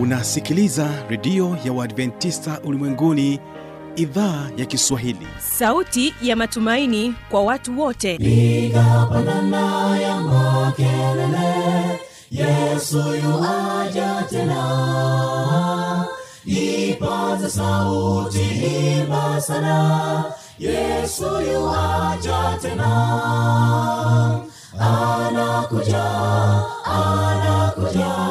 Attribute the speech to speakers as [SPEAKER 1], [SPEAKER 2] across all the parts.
[SPEAKER 1] unasikiliza redio ya uadventista ulimwenguni idhaa ya kiswahili.
[SPEAKER 2] Sauti ya matumaini kwa watu wote.
[SPEAKER 3] Igapanana ya makelele yesu yuaja tena. Ipaza sauti imba sana yesu yuaja tena. Anakuja anakuja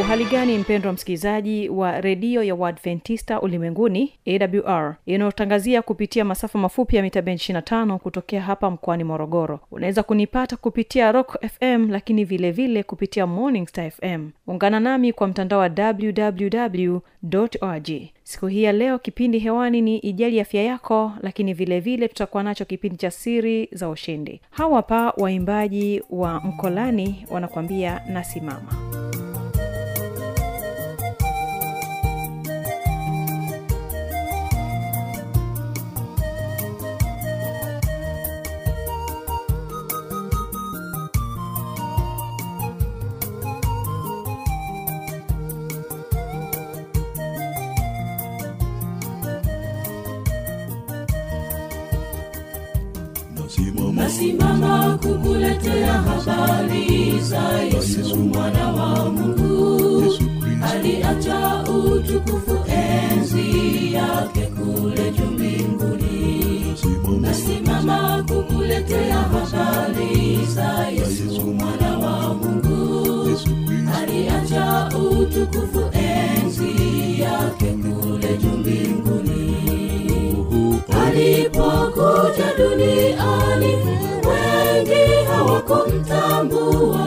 [SPEAKER 4] uhali gani mpendwa msikilizaji wa redio ya uadventista ulimwenguni awr inayotangazia kupitia masafa mafupi ya mita ben 25 kutokea hapa mkoani morogoro. Unaweza kunipata kupitia rock fm lakini vilevile vile kupitia morning star fm ungana nami kwa mtandao wa www org siku hii ya leo kipindi hewani ni ijali afya yako lakini vilevile vile tutakuwa nacho kipindi cha siri za ushindi. Hawa pa waimbaji wa mkolani wanakuambia nasimama
[SPEAKER 3] nasimama kukuletea habari za yesu mwana wa mungu. Aliacha utukufu enzi yake kule juu mbinguni. Nasimama kukuletea habari za yesu mwana wa mungu. Aliacha utukufu enzi yake kule juu mbinguni alipokuja duniani wengi hawakumtambua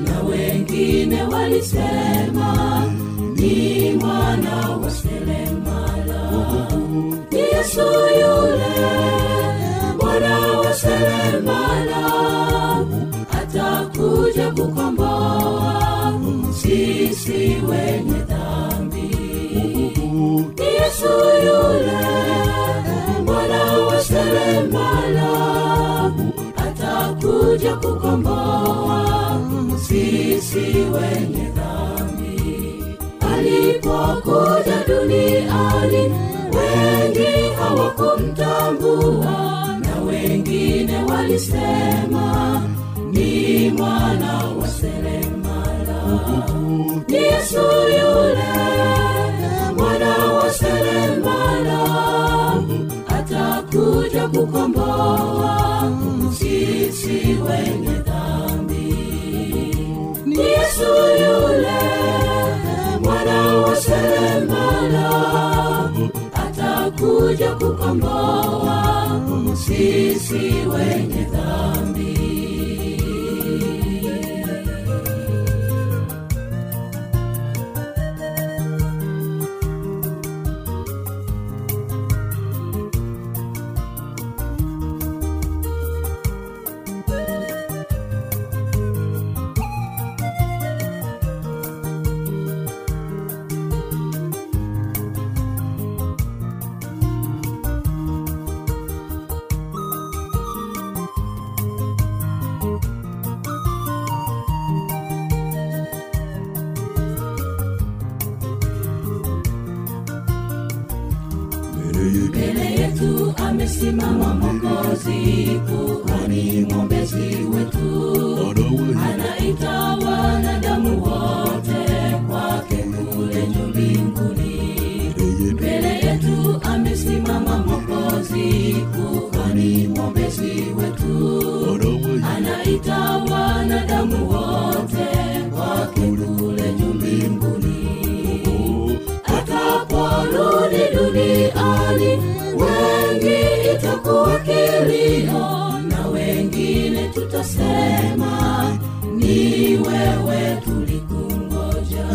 [SPEAKER 3] na wengine walisema ni mwana wa selemala. Ni yesu yule mwana wa selemala atakuja kukomboa sisi wenye dhambi. Yesu yule wa seremala atakuja kukomboa. Sisi wenye dhambi. Alipokuja duniani wengi hawakumtambua na wengine walisema ni mwana wa seremala. Yesu yule mwana wa seremala atakuja kukomboa sisi wenye dhambi. Ni yesu yule mwana wa seremala atakuja kukomboa sisi wenye dhambi kuwaita wanadamu wote kwake kule juu mbinguni. Atakaporudi duniani wengi itakuwa kilio na wengine tutasema ni wewe tulikungoja.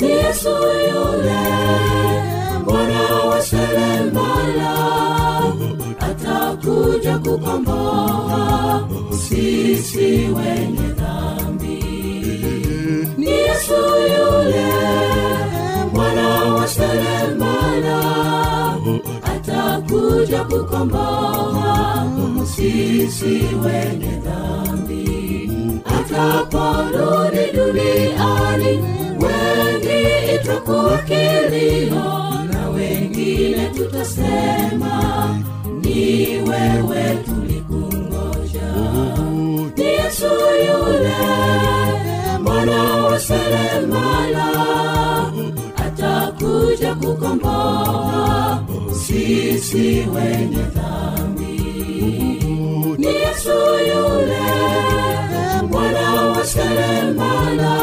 [SPEAKER 3] Yesu yule bwana wa serembala atakuja kukomboa sisi wenye dhambi. Ni yesu yule mwana wa seremala atakuja kukomboa. Sisi wenye dhambi. Ataporudi duniani wengi itakuwa kilio na wengine tutasema ni wewe ni yesu yule mwana wa seremala atakuja kukomboa sisi wenye dhambi. Ni yesu yule mwana wa seremala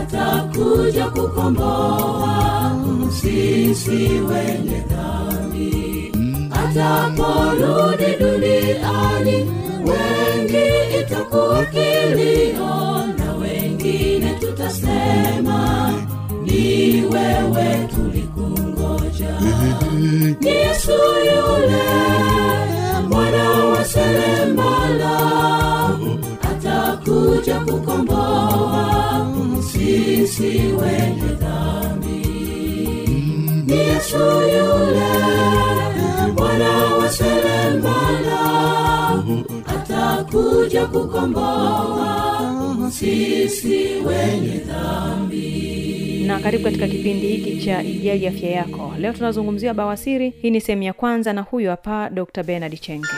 [SPEAKER 3] atakuja kukomboa sisi wenye dhambi. Ataporudi duniani wengi itakuwa kilio na wengine tutasema ni wewe tulikungoja. Ni yesu yule mwana wa seremala atakuja kukomboa sisi wenye dhambi. Ni yesu yule mwana wa seremala atakuja kukomboa sisi wenye dhambi.
[SPEAKER 4] Na karibu katika kipindi hiki cha ijali afya yako. Leo tunazungumzia bawasiri. Hii ni sehemu ya kwanza na huyu hapa dr benard chenge.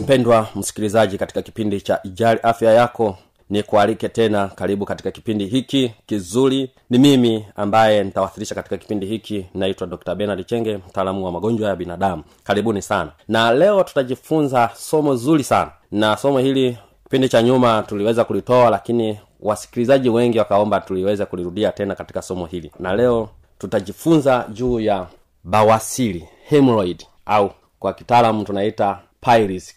[SPEAKER 5] Mpendwa msikilizaji katika kipindi cha ijali afya yako ni kualike tena karibu katika kipindi hiki kizuri. Ni mimi ambaye nitawasilisha katika kipindi hiki naitwa dr benard chenge mtaalamu wa magonjwa ya binadamu. Karibuni sana. Na leo tutajifunza somo zuri sana. Na somo hili kipindi cha nyuma tuliweza kulitoa lakini wasikilizaji wengi wakaomba tuliweze kulirudia tena katika somo hili. Na leo tutajifunza juu ya bawasili hemorrhoid au kwa kitaalamu tunaita pylorus.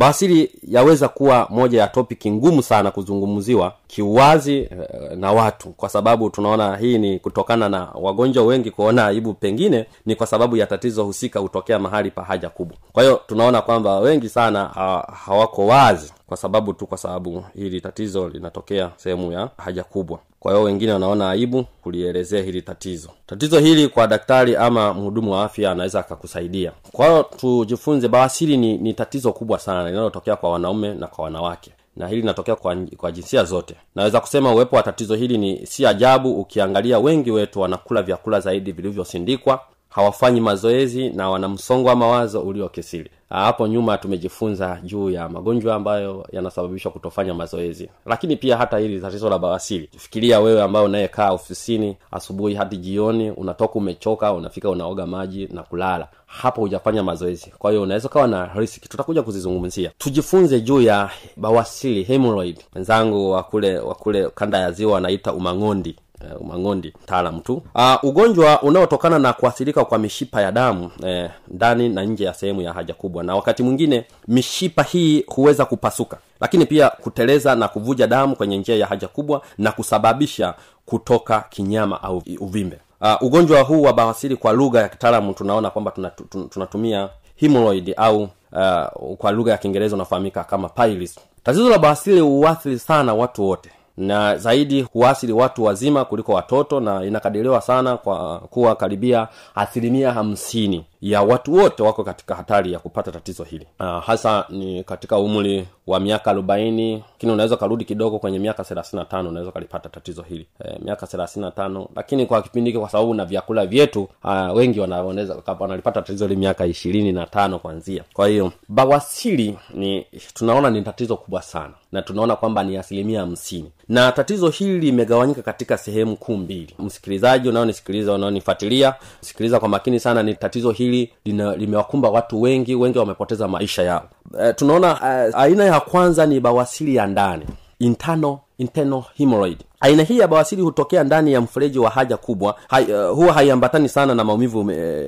[SPEAKER 5] Bawasiri yaweza kuwa moja ya topiki ngumu sana kuzungumziwa kiuwazi eh, na watu kwa sababu tunaona hii ni kutokana na wagonjwa wengi kuona aibu pengine ni kwa sababu ya tatizo husika hutokea mahali pa haja kubwa. Kwa hiyo tunaona kwamba wengi sana ha, hawako wazi kwa sababu tu kwa sababu hili tatizo linatokea sehemu ya haja kubwa kwa hiyo wengine wanaona aibu kulielezea hili tatizo. Tatizo hili kwa daktari ama mhudumu wa afya anaweza akakusaidia. Kwa hiyo tujifunze bawasiri ni, ni tatizo kubwa sana linalotokea kwa wanaume na kwa wanawake. Na hili linatokea kwa, kwa jinsia zote. Naweza kusema uwepo wa tatizo hili ni si ajabu ukiangalia wengi wetu wanakula vyakula zaidi vilivyosindikwa hawafanyi mazoezi na wana msongo wa mawazo uliokisiri hapo nyuma tumejifunza juu ya magonjwa ambayo yanasababishwa kutofanya mazoezi. Lakini pia hata hili tatizo la bawasili fikiria wewe ambayo unayekaa ofisini asubuhi hadi jioni unatoka umechoka unafika unaoga maji na kulala. Hapo hujafanya mazoezi. Kwa hiyo unaweza ukawa na riski. Tutakuja kuzizungumzia. Tujifunze juu ya bawasili hemoroid wenzangu wakule wakule kanda ya ziwa wanaita umang'ondi uh, mang'ondi mtaalam tu. Uh, ugonjwa unaotokana na kuathirika kwa mishipa ya damu eh, ndani na nje ya sehemu ya haja kubwa. Na wakati mwingine mishipa hii huweza kupasuka lakini pia kuteleza na kuvuja damu kwenye njia ya haja kubwa na kusababisha kutoka kinyama au uvimbe. Uh, ugonjwa huu wa bawasiri kwa lugha ya kitaalamu tunaona kwamba tunatu, tunatumia hemorrhoid au uh, kwa lugha ya kiingereza unafahamika kama pilis tatizo la bawasiri huathiri sana watu wote na zaidi huasili watu wazima kuliko watoto na inakadiriwa sana kwa kuwa karibia asilimia hamsini ya watu wote wako katika hatari ya kupata tatizo hili. Uh, hasa ni katika umri wa miaka arobaini lakini unaweza ukarudi kidogo kwenye miaka thelathini na tano unaweza ukalipata tatizo hili. E, miaka thelathini tano lakini kwa kipindi hiki kwa sababu na vyakula vyetu uh, wengi wanaweza wanalipata tatizo hili miaka ishirini na tano kwanzia kwa hiyo bawasiri ni tunaona ni tatizo kubwa sana na tunaona kwamba ni asilimia hamsini. Na tatizo hili limegawanyika katika sehemu kuu mbili. Msikilizaji unaonisikiliza unaonifuatilia sikiliza kwa makini sana ni tatizo hili lina, limewakumba watu wengi wengi wamepoteza maisha yao. E, tunaona e, aina ya kwanza ni bawasili ya ndani internal internal hemorrhoid. Aina hii ya bawasiri hutokea ndani ya mfereji wa haja kubwa hai, uh, huwa haiambatani sana na maumivu uh,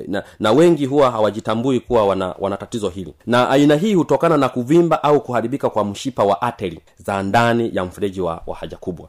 [SPEAKER 5] na, na wengi huwa hawajitambui kuwa wana, wana tatizo hili. Na aina hii hutokana na kuvimba au kuharibika kwa mshipa wa ateli za ndani ya mfereji wa, wa haja kubwa.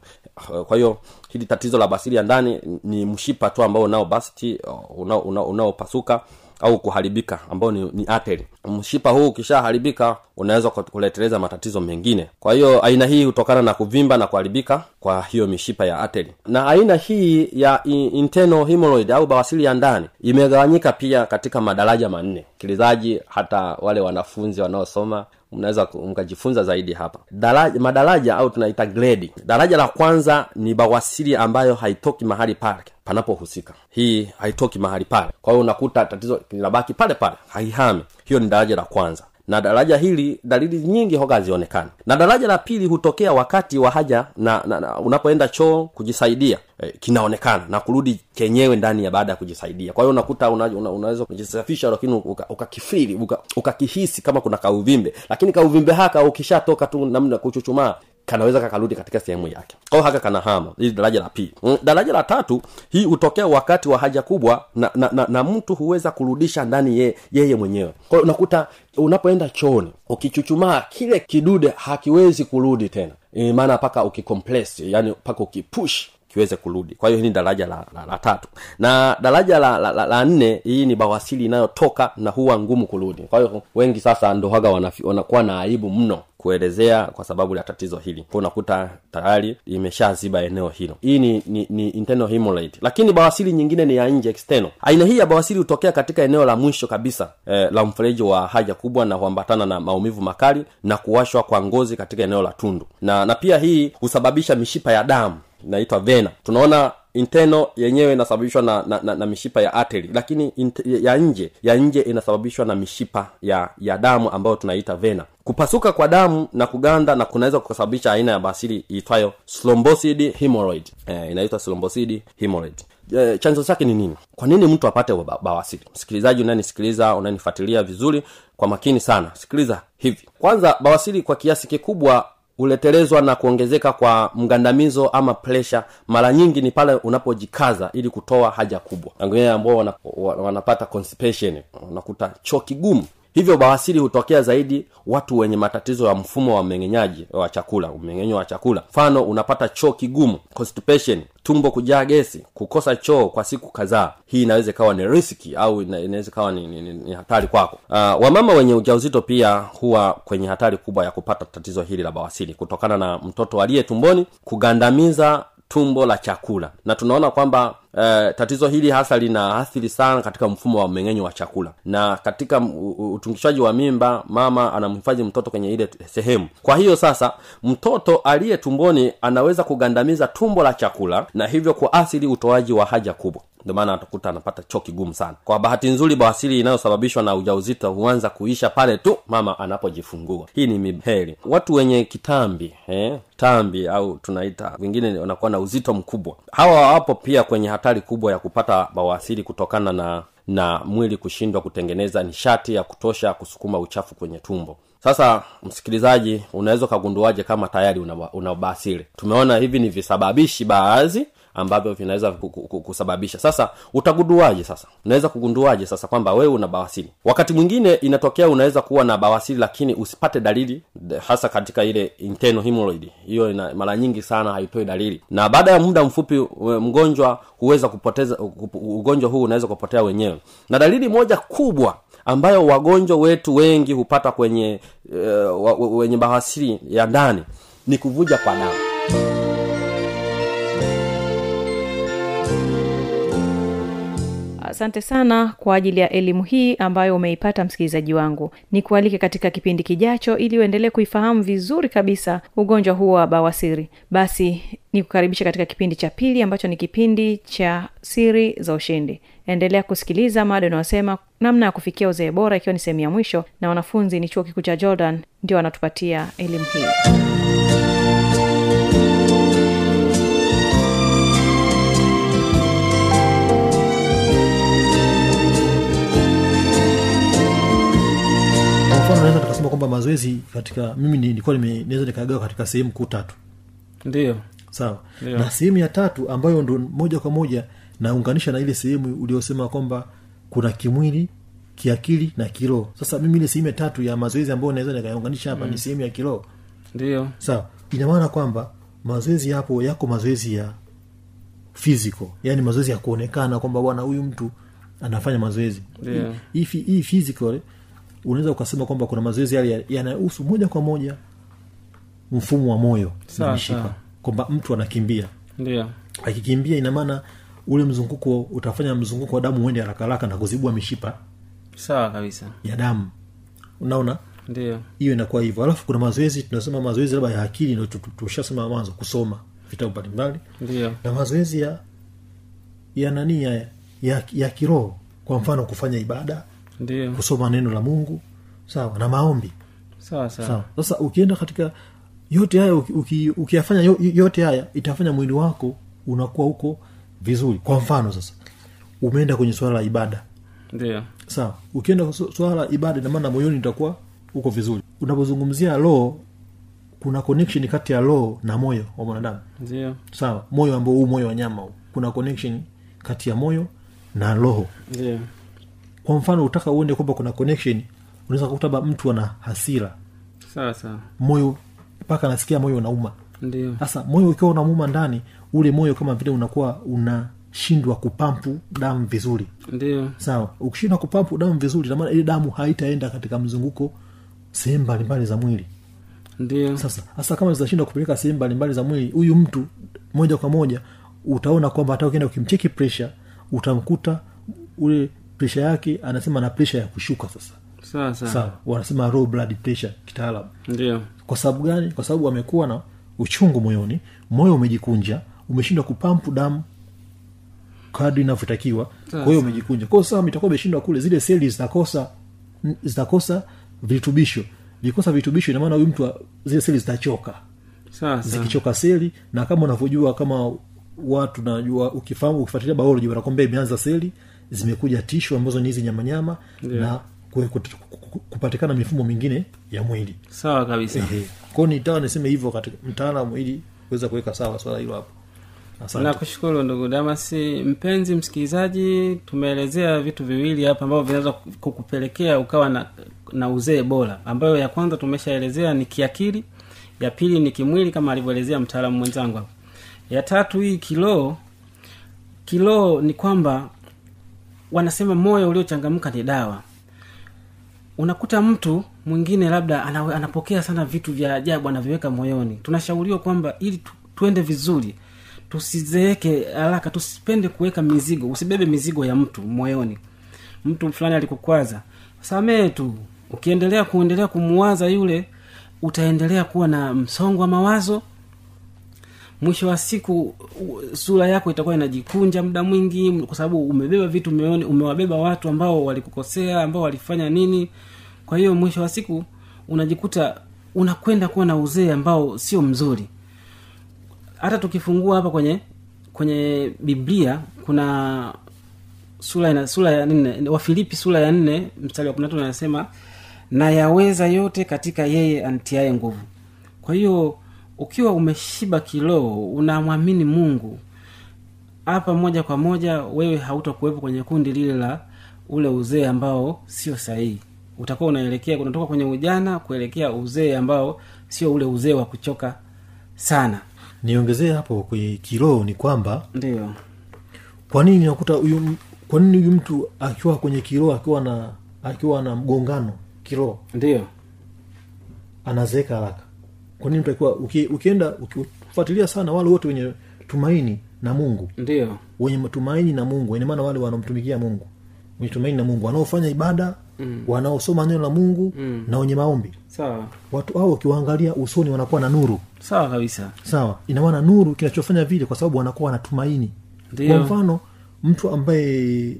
[SPEAKER 5] Kwa hiyo hili tatizo la basiri ya ndani ni mshipa tu ambao unao basti unaopasuka una, una, una au kuharibika ambao ni, ni ateri mshipa huu ukishaharibika unaweza kuleteleza matatizo mengine. Kwa hiyo aina hii hutokana na kuvimba na kuharibika kwa hiyo mishipa ya ateri na aina hii ya internal hemorrhoid au bawasili ya ndani imegawanyika pia katika madaraja manne. Msikilizaji hata wale wanafunzi wanaosoma mnaweza mkajifunza zaidi hapa. Daraja madaraja au tunaita gredi. Daraja la kwanza ni bawasiri ambayo haitoki mahali pale panapohusika. Hii haitoki mahali pale. Kwa hiyo unakuta tatizo linabaki pale pale haihami. Hiyo ni daraja la kwanza na daraja hili dalili nyingi hoga hazionekani. Na daraja la pili hutokea wakati wa haja na, na, na unapoenda choo kujisaidia. E, kinaonekana na kurudi kenyewe ndani ya baada ya kujisaidia. Kwa hiyo unakuta una, una, unaweza kujisafisha lakini ukakifiri uka ukakihisi uka kama kuna kauvimbe. Lakini kauvimbe haka ukishatoka tu namna kuchuchumaa kanaweza kakarudi katika sehemu yake. Kwao haka kana hama. Hili daraja la pili. Mm, daraja la tatu hii hutokea wakati wa haja kubwa na, na, na, na mtu huweza kurudisha ndani ye, yeye mwenyewe. Kwao unakuta unapoenda chooni ukichuchumaa kile kidude hakiwezi kurudi tena. Maana mpaka ukicompress yani mpaka ukipush kiweze kurudi. Kwa hiyo ni daraja la, la, la tatu. Na daraja la, la, la, la nne hii ni bawasili inayotoka na huwa ngumu kurudi. Kwa hiyo wengi sasa ndohaga wanakuwa na aibu mno kuelezea kwa sababu ya tatizo hili. Unakuta tayari imeshaziba eneo hilo. Hii ni, ni, ni internal hemorrhoid. Lakini bawasili nyingine ni ya nje external. Aina hii ya bawasili hutokea katika eneo la mwisho kabisa eh, la mfereji wa haja kubwa na huambatana na maumivu makali na kuwashwa kwa ngozi katika eneo la tundu. Na na pia hii husababisha mishipa ya damu inaitwa vena. Tunaona inteno yenyewe inasababishwa na, na, na, na mishipa ya ateri lakini int, ya nje ya nje inasababishwa na mishipa ya ya damu ambayo tunaita vena. Kupasuka kwa damu na kuganda na kunaweza kusababisha aina ya basili iitwayo slombosid hemorrhoid. Eh, inaitwa slombosid hemorrhoid. E, chanzo chake ni nini? Kwa nini mtu apate bawasiri msikilizaji unanisikiliza unanifuatilia vizuri kwa makini sana sikiliza hivi. Kwanza bawasili kwa kiasi kikubwa huletelezwa na kuongezeka kwa mgandamizo ama presha mara nyingi ni pale unapojikaza ili kutoa haja kubwa. Wengine ambao wanapata constipation unakuta choo kigumu hivyo bawasiri hutokea zaidi watu wenye matatizo ya mfumo wa mmeng'enyaji wa chakula mmeng'enyo wa chakula. Mfano unapata choo kigumu constipation tumbo kujaa gesi kukosa choo kwa siku kadhaa. Hii inaweza ikawa ni riski au inaweza ikawa ni, ni, ni, ni hatari kwako. Uh, wamama wenye ujauzito pia huwa kwenye hatari kubwa ya kupata tatizo hili la bawasiri kutokana na mtoto aliye tumboni kugandamiza tumbo la chakula. Na tunaona kwamba Uh, tatizo hili hasa lina athiri sana katika mfumo wa mmeng'enyo wa chakula. Na katika utungishaji wa mimba mama anamhifadhi mtoto kwenye ile sehemu. Kwa hiyo sasa mtoto aliye tumboni anaweza kugandamiza tumbo la chakula na hivyo kuathiri utoaji wa haja kubwa. Ndio maana atakuta anapata choo kigumu sana. Kwa bahati nzuri bawasili inayosababishwa na ujauzito huanza kuisha pale tu mama anapojifungua. Hii ni miheri. Watu wenye kitambi eh? tambi au tunaita wengine wanakuwa na uzito mkubwa. Hawa wapo pia kwenye hatari kubwa ya kupata bawasiri kutokana na na mwili kushindwa kutengeneza nishati ya kutosha kusukuma uchafu kwenye tumbo. Sasa msikilizaji unaweza ukagunduaje kama tayari una, una basiri tumeona hivi ni visababishi baadhi ambavyo vinaweza kusababisha. Sasa utagunduaje sasa? Unaweza kugunduaje sasa kwamba wewe una bawasili wakati mwingine inatokea unaweza kuwa na bawasili lakini usipate dalili hasa katika ile internal hiyo mara nyingi sana haitoi dalili. Na baada ya muda mfupi mgonjwa huweza kupoteza ugonjwa huu unaweza kupotea wenyewe. Na dalili moja kubwa ambayo wagonjwa wetu wengi hupata kwenye uh, wenye bawasiri ya ndani ni kuvuja kwa damu
[SPEAKER 4] asante sana kwa ajili ya elimu hii ambayo umeipata msikilizaji wangu. Ni kualike katika kipindi kijacho ili uendelee kuifahamu vizuri kabisa ugonjwa huo wa bawasiri. Basi nikukaribisha katika kipindi cha pili ambacho ni kipindi cha siri za ushindi. Endelea kusikiliza mada unaosema namna ya kufikia uzee bora ikiwa ni sehemu ya mwisho na wanafunzi ni chuo kikuu cha jordan ndio wanatupatia elimu hii
[SPEAKER 6] kwa mfano naweza tukasema kwamba mazoezi katika mimi nilikuwa naweza nikagawa katika sehemu kuu tatu. Ndio.
[SPEAKER 7] Sawa.
[SPEAKER 6] Ndiyo.
[SPEAKER 7] na sehemu ya tatu ambayo ndo moja kwa moja naunganisha na ile sehemu uliosema kwamba kuna kimwili kiakili na kiroho. Sasa mimi ile sehemu ya tatu ya mazoezi ambayo naweza nikayaunganisha hapa ni sehemu ya kiroho.
[SPEAKER 6] Ndio.
[SPEAKER 7] Sawa. Ina maana kwamba mazoezi yapo yako mazoezi ya physical. Yani mazoezi ya kuonekana kwamba bwana huyu mtu anafanya mazoezi. Hii- hii physical unaweza ukasema kwamba kuna mazoezi yale yanayohusu moja kwa moja mfumo wa moyo na mishipa kwamba mtu anakimbia.
[SPEAKER 6] Ndio.
[SPEAKER 7] Akikimbia ina maana ule mzunguko utafanya mzunguko wa damu uende haraka haraka na kuzibua mishipa
[SPEAKER 6] sawa kabisa.
[SPEAKER 7] ya damu. Unaona?
[SPEAKER 6] Ndio.
[SPEAKER 7] Hiyo inakuwa hivyo. Alafu kuna mazoezi tunasema mazoezi labda ya akili tu- tushasema mwanzo kusoma vitabu mbalimbali. Na mazoezi ya ya nani ya, ya, ya kiroho. Kwa mfano kufanya ibada
[SPEAKER 6] ndio.
[SPEAKER 7] Kusoma neno la mungu. Sawa na maombi.
[SPEAKER 6] Sawa sawa.
[SPEAKER 7] Sasa ukienda katika yote haya uki- uki- ukiyafanya yote haya itafanya mwili wako unakuwa huko vizuri. Kwa mfano sasa umeenda kwenye swala la ibada.
[SPEAKER 6] Ndio.
[SPEAKER 7] Sawa. Ukienda swala la ibada inamaana moyoni itakuwa huko vizuri. Unapozungumzia roho kuna connection kati ya roho na moyo wa mwanadamu.
[SPEAKER 6] Ndio.
[SPEAKER 7] Sawa. Moyo ambao huu moyo wa nyama huu. kuna connection kati ya moyo na roho.
[SPEAKER 6] Ndio
[SPEAKER 7] kwa mfano utaka uende kwamba kuna connection unaweza kukuta labda mtu ana hasira. Moyo mpaka anasikia moyo unauma.
[SPEAKER 6] Ndio.
[SPEAKER 7] Sasa moyo ukiwa unamuuma ndani ule moyo kama vile unakuwa unashindwa kupampu damu vizuri.
[SPEAKER 6] Ndio.
[SPEAKER 7] Sawa ukishindwa kupampu damu vizuri namaana ile damu haitaenda katika mzunguko sehemu mbalimbali za mwili.
[SPEAKER 6] Ndio.
[SPEAKER 7] Sasa hasa kama zitashindwa kupeleka sehemu mbalimbali za mwili huyu mtu moja kwa moja utaona kwamba hata ukienda ukimcheki presha utamkuta ule presha yake anasema na presha ya kushuka sasa.
[SPEAKER 6] Sawa
[SPEAKER 7] wanasema low blood pressure kitaalamu.
[SPEAKER 6] Ndio.
[SPEAKER 7] Kwa sababu gani? Kwa sababu amekuwa na uchungu moyoni moyo umejikunja umeshindwa kupampu damu kadri inavyotakiwa kwa hiyo umejikunja. Kwao sawa itakuwa imeshindwa kule zile seli zitakosa zitakosa virutubisho. Vikosa virutubisho inamaana huyu mtu zile seli zitachoka. Zikichoka seli na kama unavyojua kama watu najua ukifahamu ukifuatilia biology wanakwambia imeanza seli zimekuja tishu ambazo ni hizi nyamanyama na kupatikana mifumo mingine ya mwili.
[SPEAKER 6] Sawa kabisa.
[SPEAKER 7] Kwao nitawa niseme hivyo katika mtaalamu ili kuweza kuweka sawa swala hilo hapo.
[SPEAKER 6] Nakushukuru ndugu damasi. Mpenzi msikilizaji tumeelezea vitu viwili hapa ambavyo vinaweza kukupelekea ukawa na, na uzee bora ambayo ya kwanza tumeshaelezea ni kiakili ya pili ni kimwili kama alivyoelezea mtaalamu mwenzangu ya tatu hii kiloo kiloo ni kwamba wanasema moyo uliochangamka ni dawa. Unakuta mtu mwingine labda ana, anapokea sana vitu vya ajabu anaviweka moyoni. Tunashauriwa kwamba ili tu, tuende vizuri tusizeeke haraka tusipende kuweka mizigo usibebe mizigo ya mtu moyoni. Mtu fulani alikukwaza samee tu ukiendelea kuendelea kumuwaza yule utaendelea kuwa na msongo wa mawazo mwisho wa siku sura yako itakuwa inajikunja muda mwingi kwa sababu umebeba vitu umeone, umewabeba watu ambao walikukosea ambao walifanya nini. Kwa hiyo mwisho wa siku unajikuta unakwenda kuwa na uzee ambao sio mzuri. Hata tukifungua hapa kwenye kwenye biblia kuna sura ina, sura ya nne wafilipi sura ya nne mstari wa kunatu anasema na yote katika yeye antiaye nguvu. Kwa hiyo ukiwa umeshiba kiloo unamwamini mungu hapa moja kwa moja wewe hautakuwepo kwenye kundi lile la ule uzee ambao sio sahihi. Utakuwa unaelekea unatoka kwenye ujana kuelekea uzee ambao sio ule uzee wa kuchoka sana.
[SPEAKER 7] Niongezee hapo kwenye kiroho ni kwamba
[SPEAKER 6] ndio.
[SPEAKER 7] kwa nini nakuta huyu kwa nini huyu mtu akiwa kwenye kiroho akiwa na akiwa na mgongano kiroho?
[SPEAKER 6] Ndio.
[SPEAKER 7] Anazeeka haraka kwa nini takiwa uki, ukienda ukifuatilia sana wale wote wenye tumaini na mungu.
[SPEAKER 6] Ndio.
[SPEAKER 7] Wenye tumaini na mungu ina maana wale wanaomtumikia mungu. Wenye tumaini na mungu wanaofanya ibada mm. wanaosoma neno la mungu mm. na wenye maombi.
[SPEAKER 6] Sawa.
[SPEAKER 7] Watu hao ukiwaangalia usoni wanakuwa na nuru.
[SPEAKER 6] Sawa kabisa.
[SPEAKER 7] Sawa. Inamaana nuru kinachofanya vile kwa sababu wanakuwa wanatumaini kwa mfano mtu ambaye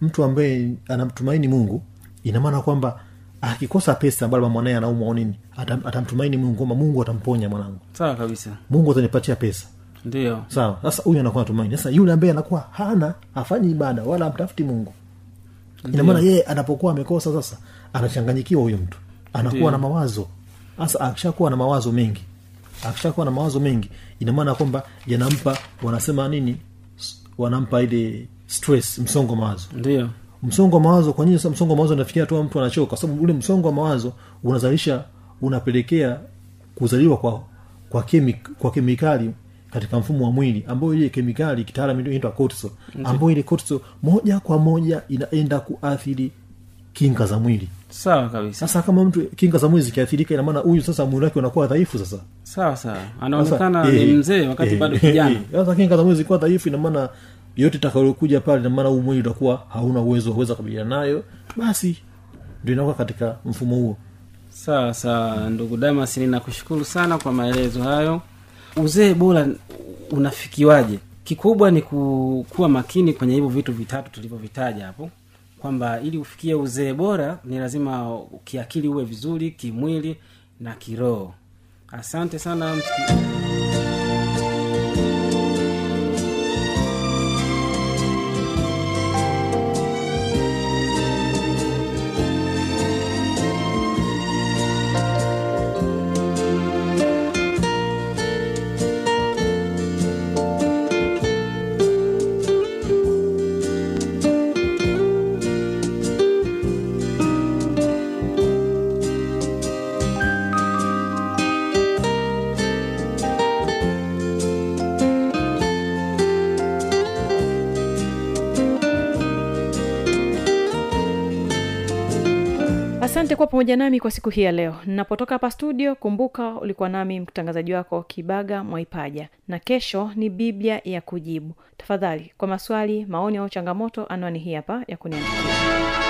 [SPEAKER 7] mtu ambaye anamtumaini mungu inamaana kwamba akikosa pesa labda mwanaye anaumwa au nini? Atam, atamtumaini mungu kwamba mungu atamponya mwanangu.
[SPEAKER 6] Sawa kabisa.
[SPEAKER 7] Mungu atanipatia pesa.
[SPEAKER 6] Ndio.
[SPEAKER 7] Sawa. Sasa huyu anakuwa natumaini. Sasa yule ambaye anakuwa hana hafanyi ibada wala amtafuti mungu. Inamaana yeye anapokuwa amekosa sasa anachanganyikiwa huyu mtu. Anakuwa
[SPEAKER 6] Ndiyo.
[SPEAKER 7] na mawazo. Sasa akishakuwa na mawazo mengi akishakuwa na mawazo mengi inamaana kwamba yanampa wanasema nini? Wanampa ile stress msongo mawazo.
[SPEAKER 6] Ndio
[SPEAKER 7] msongo wa mawazo kwa nini sasa msongo wa mawazo unafikia tu mtu anachoka? Kwa sababu ule msongo wa mawazo unazalisha unapelekea kuzaliwa kwa kwa, kemi, kwa kemikali katika mfumo wa mwili ambayo ile kemikali kitaalam inaitwa cortisol ambayo ile cortisol moja kwa moja inaenda kuathiri kinga za mwili.
[SPEAKER 6] Sawa kabisa.
[SPEAKER 7] Sasa kama mtu kinga za mwili zikiathirika ina maana huyu sasa mwili wake unakuwa dhaifu sasa.
[SPEAKER 6] Sawa sawa. Anaonekana
[SPEAKER 7] eh,
[SPEAKER 6] ni mzee wakati
[SPEAKER 7] ee,
[SPEAKER 6] bado kijana.
[SPEAKER 7] eh, sasa kinga za mwili zikuwa dhaifu ina maana yote takalokuja pale namaana huu mwili utakuwa hauna uwezo wa kuweza kabiliana nayo basi ndio inakuwa katika mfumo huo.
[SPEAKER 6] Sawa sawa ndugu damas ninakushukuru sana kwa maelezo hayo. Uzee bora unafikiwaje? Kikubwa ni ku, kuwa makini kwenye hivyo vitu vitatu tulivyovitaja hapo kwamba ili ufikie uzee bora ni lazima kiakili uwe vizuri kimwili na kiroho. Asante sana msiki...
[SPEAKER 4] kuwa pamoja nami kwa siku hii ya leo. Ninapotoka hapa studio kumbuka ulikuwa nami mtangazaji wako kibaga mwaipaja. Na kesho ni biblia ya kujibu. Tafadhali kwa maswali maoni au changamoto anwani hii hapa ya kuniandikia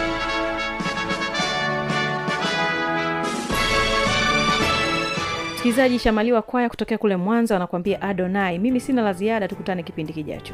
[SPEAKER 4] msikilizaji shamaliwa kwaya kutokea kule mwanza wanakuambia adonai mimi sina la ziada tukutane kipindi kijacho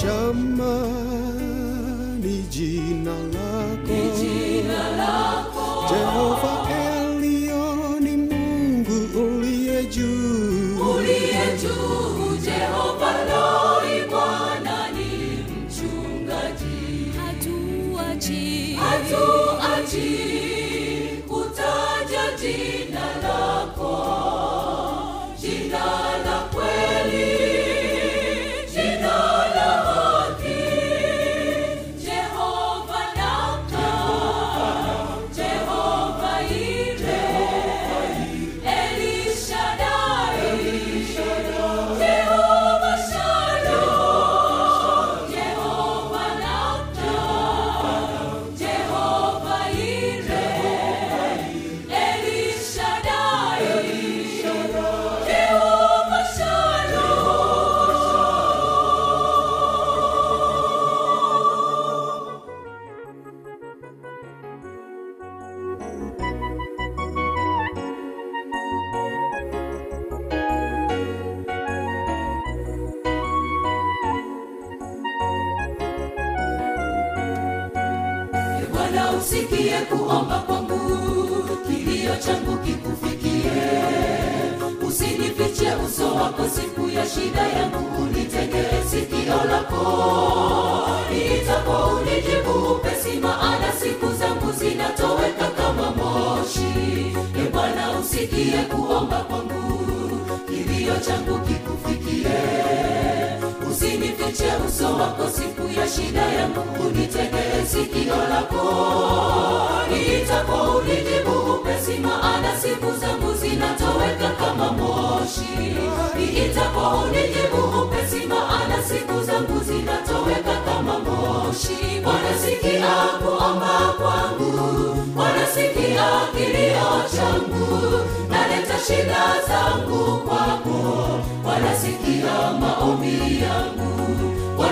[SPEAKER 8] Jehova Shama ni jina lako, ni jina lako.
[SPEAKER 3] Yangu unitegee sikio lako niitapo unijibu upesi maana siku zangu zinatoweka kama moshi niitapo unijibu upesi maana siku zangu zinatoweka kama moshi bwana sikia kuomba kwangu bwana sikia kilio changu naleta shida zangu kwako wanasikia maombi yangu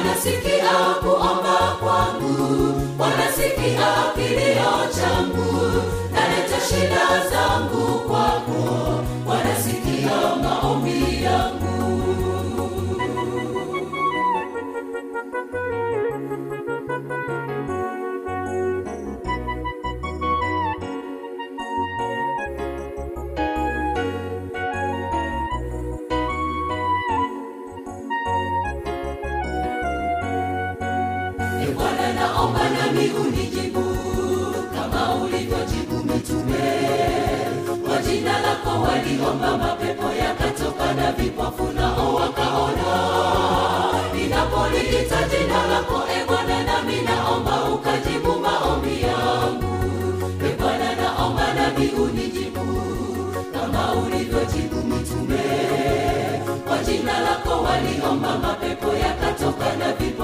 [SPEAKER 3] wanasikia kuomba kwangu. Wanasikia kilio changu. Naleta shida zangu kwako. Wanasikia maombi yangu. E nami unijibu kama ulivyojibu mitume. Kwa jina lako waliomba mapepo yakatoka na vipofu nao wakaona. Ninapoliita jina lako e nami naomba ukajibu maombi yangu. E naomba nami unijibu kama ulivyojibu mitume. Kwa jina lako waliomba mapepo yakatoka na vipofu